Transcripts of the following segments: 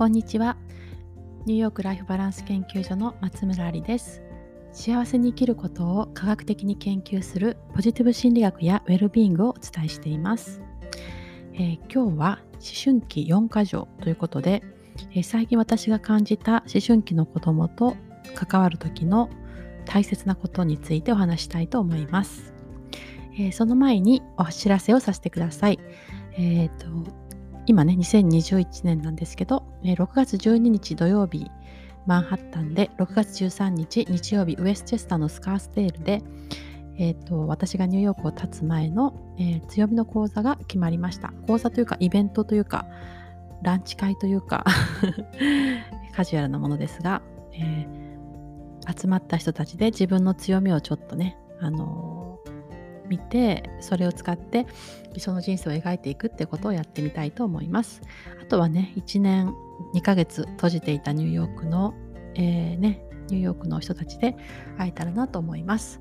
こんにちは。ニューヨークライフバランス研究所の松村ありです。幸せに生きることを科学的に研究するポジティブ心理学やウェルビーイングをお伝えしています、えー、今日は思春期4か条ということで、えー、最近私が感じた思春期の子供と関わる時の大切なことについてお話したいと思います、えー、その前にお知らせをさせてください。えっ、と今ね、2021年なんですけど、6月12日土曜日、マンハッタンで、6月13日日曜日、ウエスチェスターのスカーステールで、えーと、私がニューヨークを立つ前の、えー、強みの講座が決まりました。講座というか、イベントというか、ランチ会というか カジュアルなものですが、えー、集まった人たちで自分の強みをちょっとね、あのー見てそれを使って理想の人生を描いていくってことをやってみたいと思います。あとはね1年2ヶ月閉じていたニューヨークの、えー、ねニューヨークの人たちで会えたらなと思います。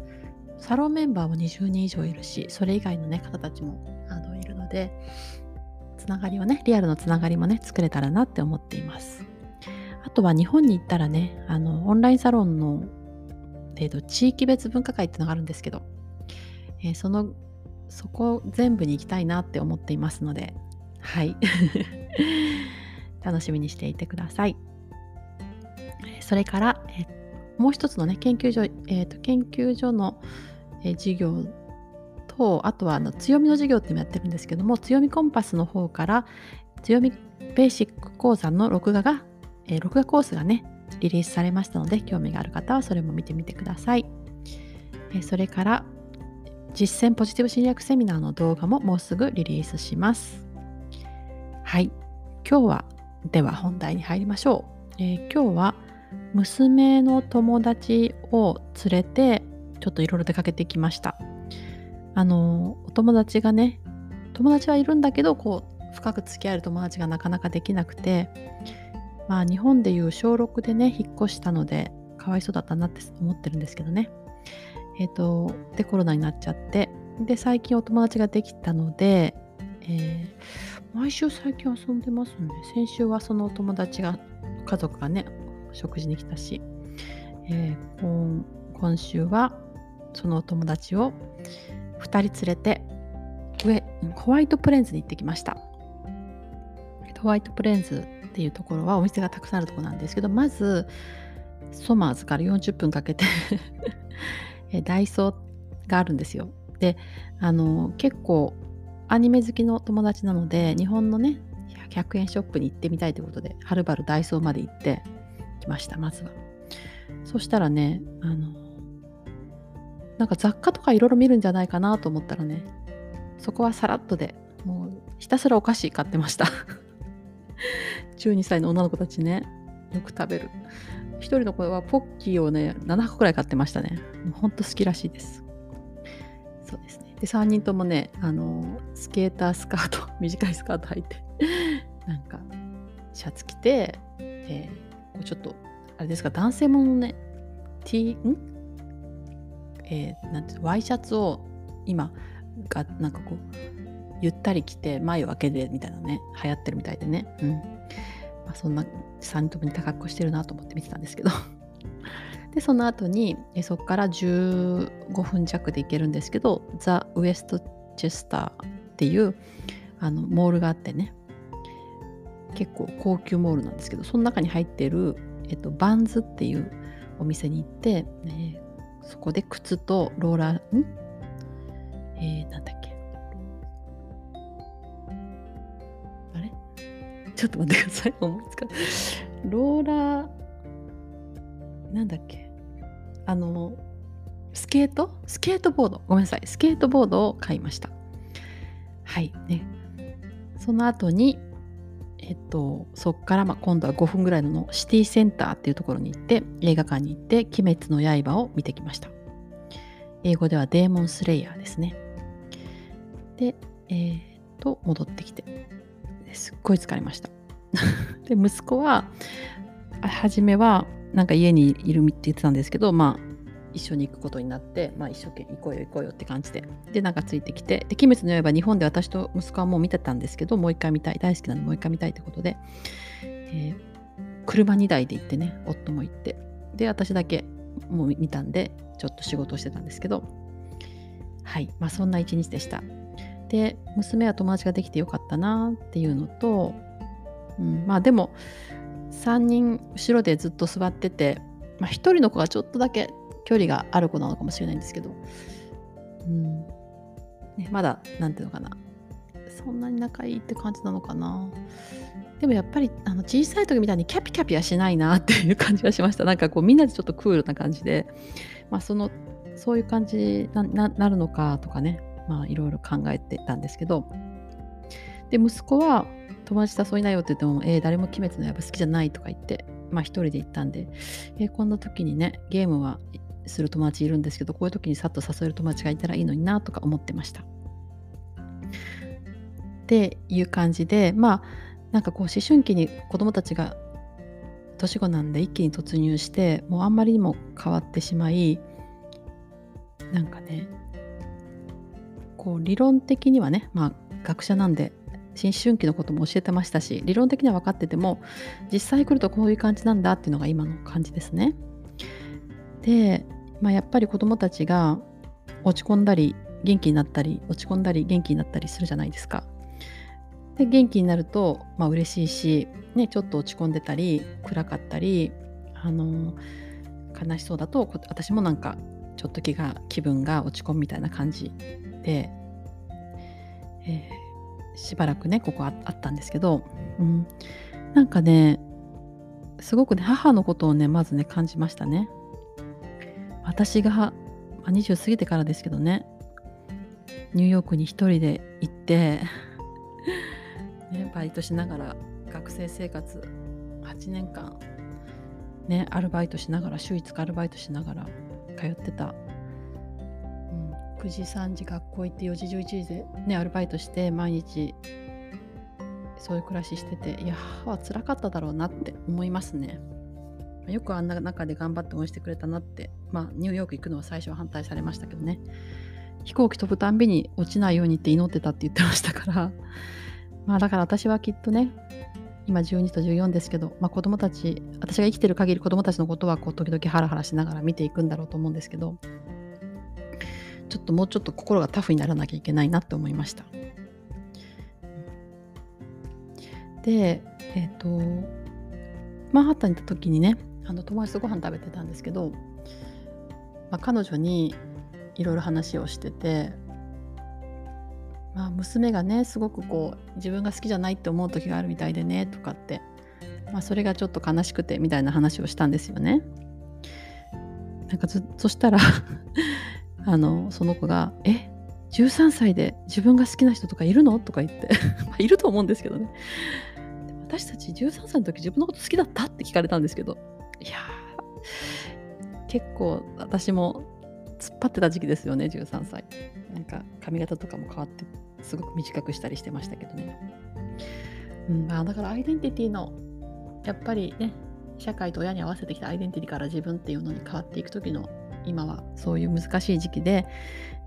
サロンメンバーも20人以上いるしそれ以外のね方たちもあのいるのでつながりをねリアルのつながりもね作れたらなって思っています。あとは日本に行ったらねあのオンラインサロンの、えーと地域別分科会っていうのがあるんですけどえー、そのそこ全部に行きたいなって思っていますのではい。楽しみにしていてください。それから、え、もう一つのね研究所、えーと、研究所の、えー、授業とあとはあの強みの授業っていうのやってるんですけども強みコンパスの方から強みベーシック講座の録画が、えー、録画コースがねリリースされましたので興味がある方はそれも見てみてください、えー、それから実践ポジティブ心理学セミナーの動画ももうすぐリリースします。はい。今日は、では本題に入りましょう。えー、今日は娘の友達を連れてちょっといろいろ出かけてきました。あの、お友達がね、友達はいるんだけど、こう、深く付き合える友達がなかなかできなくて、まあ日本でいう小6でね、引っ越したので、かわいそうだったなって思ってるんですけどね。えっ、ー、と、で、コロナになっちゃって、で、最近お友達ができたので、えー、毎週最近遊んでますね。先週はそのお友達が、家族がね、食事に来たし、えー、今週はそのお友達を2人連れて上ホワイトプレンズに行ってきましたホワイトプレンズっていうところはお店がたくさんあるとこなんですけどまずソマーズから40分かけてダイソーがあるんですよ。であの結構アニメ好きの友達なので日本のね100円ショップに行ってみたいということではるばるダイソーまで行ってきましたまずは。そしたらねあのなんか雑貨とかいろいろ見るんじゃないかなと思ったらねそこはさらっとでもうひたすらお菓子買ってました 12歳の女の子たちねよく食べる1人の子はポッキーをね、7個くらい買ってましたね。ほんと好きらしいです。そうですね。で、3人ともね、あの、スケータースカート、短いスカート履いて、なんか、シャツ着て、えー、ちょっと、あれですか、男性ものね、T、ん？えー、なんてワイシャツを今が、なんかこう、ゆったり着て前を開けてみたいなね、流行ってるみたいでね。うん。まあ、そんな3人とも似た格好してるなと思って見てたんですけど。でその後にえそこから15分弱で行けるんですけどザ・ウエストチェスターっていうあのモールがあってね。結構高級モールなんですけどその中に入ってる、えっと、バンズっていうお店に行って、えー、そこで靴とローラーん？えー、なんだっけ？ちょっと待ってください。思いつかローラー、なんだっけ？あの、スケート？スケートボード。ごめんなさい。スケートボードを買いました。はい。ね。その後に、えっと、そっからまあ今度は5分ぐらいのシティセンターっていうところに行って、映画館に行って、鬼滅の刃を見てきました。英語ではデーモンスレイヤーですね。で、えー、っと、戻ってきて、すっごい疲れました。で息子は初めはなんか家にいるって言ってたんですけどまあ一緒に行くことになって、まあ、一生懸命行こうよ行こうよって感じで。でなんかついてきてで「鬼滅の刃」日本で私と息子はもう見てたんですけどもう一回見たい大好きなのもう一回見たいってことで、え車2台で行ってね夫も行って。で私だけもう見たんでちょっと仕事してたんですけど。はい。まあそんな一日でした。で娘は友達ができてよかったなっていうのと、うん、まあでも3人後ろでずっと座ってて、まあ、1人の子がちょっとだけ距離がある子なのかもしれないんですけど、うん。ね、まだ何ていうのかな。そんなに仲いいって感じなのかな。でもやっぱりあの小さい時みたいにキャピキャピはしないなっていう感じがしました。なんかこうみんなでちょっとクールな感じで、まあ、そのそういう感じになるのかとかね。まあいろいろ考えてたんですけどで息子は友達誘いなよって言っても、えー、誰も鬼滅の刃好きじゃないとか言って、まあ一人で行ったんで、えー、こんな時にね、ゲームはする友達いるんですけど、こういう時にさっと誘える友達がいたらいいのになとか思ってました。っていう感じで、まあ、なんかこう思春期に子供たちが年子なんで一気に突入してもうあんまりにも変わってしまいなんかねこう理論的にはねまあ学者なんで思春期のことも教えてましたし理論的には分かってても実際来るとこういう感じなんだっていうのが今の感じですね。で、まあ、やっぱり子どもたちが落ち込んだり元気になったり落ち込んだり元気になったりするじゃないですか。で元気になると、まあ嬉しいし、ね、ちょっと落ち込んでたり暗かったりあの悲しそうだと私もなんかちょっと気が気分が落ち込むみたいな感じ、えーしばらくねここあったんですけど、うん、なんかねすごくね母のことをねまずね感じましたね。私が、20過ぎてからですけどねニューヨークに一人で行ってね、バイトしながら学生生活8年間ねアルバイトしながら週5日アルバイトしながら通ってた9時3時学校行って4時11時でねアルバイトして毎日そういう暮らししてていや母は辛かっただろうなって思いますね。よくあんな中で頑張って応援してくれたなってまあニューヨーク行くのは最初は反対されましたけどね。飛行機飛ぶたんびに落ちないようにって祈ってたって言ってましたから。まあだから私はきっとね今12と14ですけど、まあ、子供たち私が生きてる限り子供たちのことはこう時々ハラハラしながら見ていくんだろうと思うんですけどちょっともうちょっと心がタフにならなきゃいけないなって思いました。で、えっ、ー、と、マンハッタンに行った時にね、あの友達とご飯食べてたんですけど、まあ、彼女にいろいろ話をしてて、まあ、娘がねすごくこう自分が好きじゃないって思う時があるみたいでねとかって、まあ、それがちょっと悲しくてみたいな話をしたんですよね。なんかそしたらあのその子が「え13歳で自分が好きな人とかいるの?」とか言って。いると思うんですけどね。私たち13歳の時自分のこと好きだったって聞かれたんですけど。いや結構私も突っ張ってた時期ですよね13歳。なんか髪型とかも変わってすごく短くしたりしてましたけどね、うんまあ、だからアイデンティティのやっぱりね社会と親に合わせてきたアイデンティティから自分っていうのに変わっていく時の今はそういう難しい時期で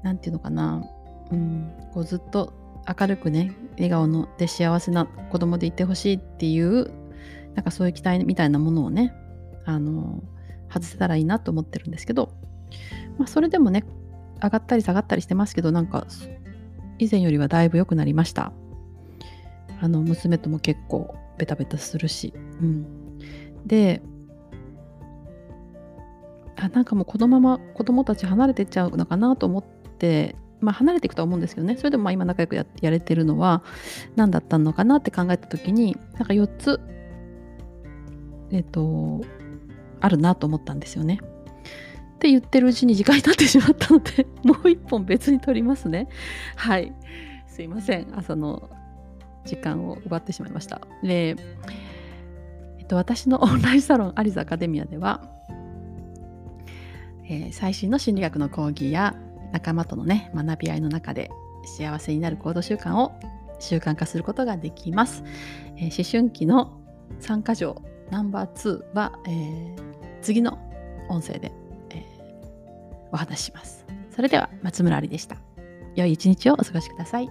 何て言うのかな、うん、こうずっと明るくね笑顔ので幸せな子供でいてほしいっていうなんかそういう期待みたいなものをねあの外せたらいいなと思ってるんですけど、まあ、それでもね上がったり下がったりしてますけどなんか以前よりはだいぶ良くなりました。あの娘とも結構ベタベタするし、うん、であなんかもうこのまま子供たち離れてっちゃうのかなと思って、まあ、離れていくとは思うんですけどねそれでもまあ今仲良くややれてるのは何だったのかなって考えた時になんか4つえっ、とあるなと思ったんですよね。って言ってるうちに時間になってしまったので もう一本別に撮りますね。はい。すいません。朝の時間を奪ってしまいました。で、えっと、私のオンラインサロンアリザアカデミアではえー、最新の心理学の講義や仲間とのね学び合いの中で幸せになる行動習慣を習慣化することができます。えー、思春期の3箇条ナンバー2は、えー、次の音声で、えお話しします。それでは松村ありでした。良い一日をお過ごしください。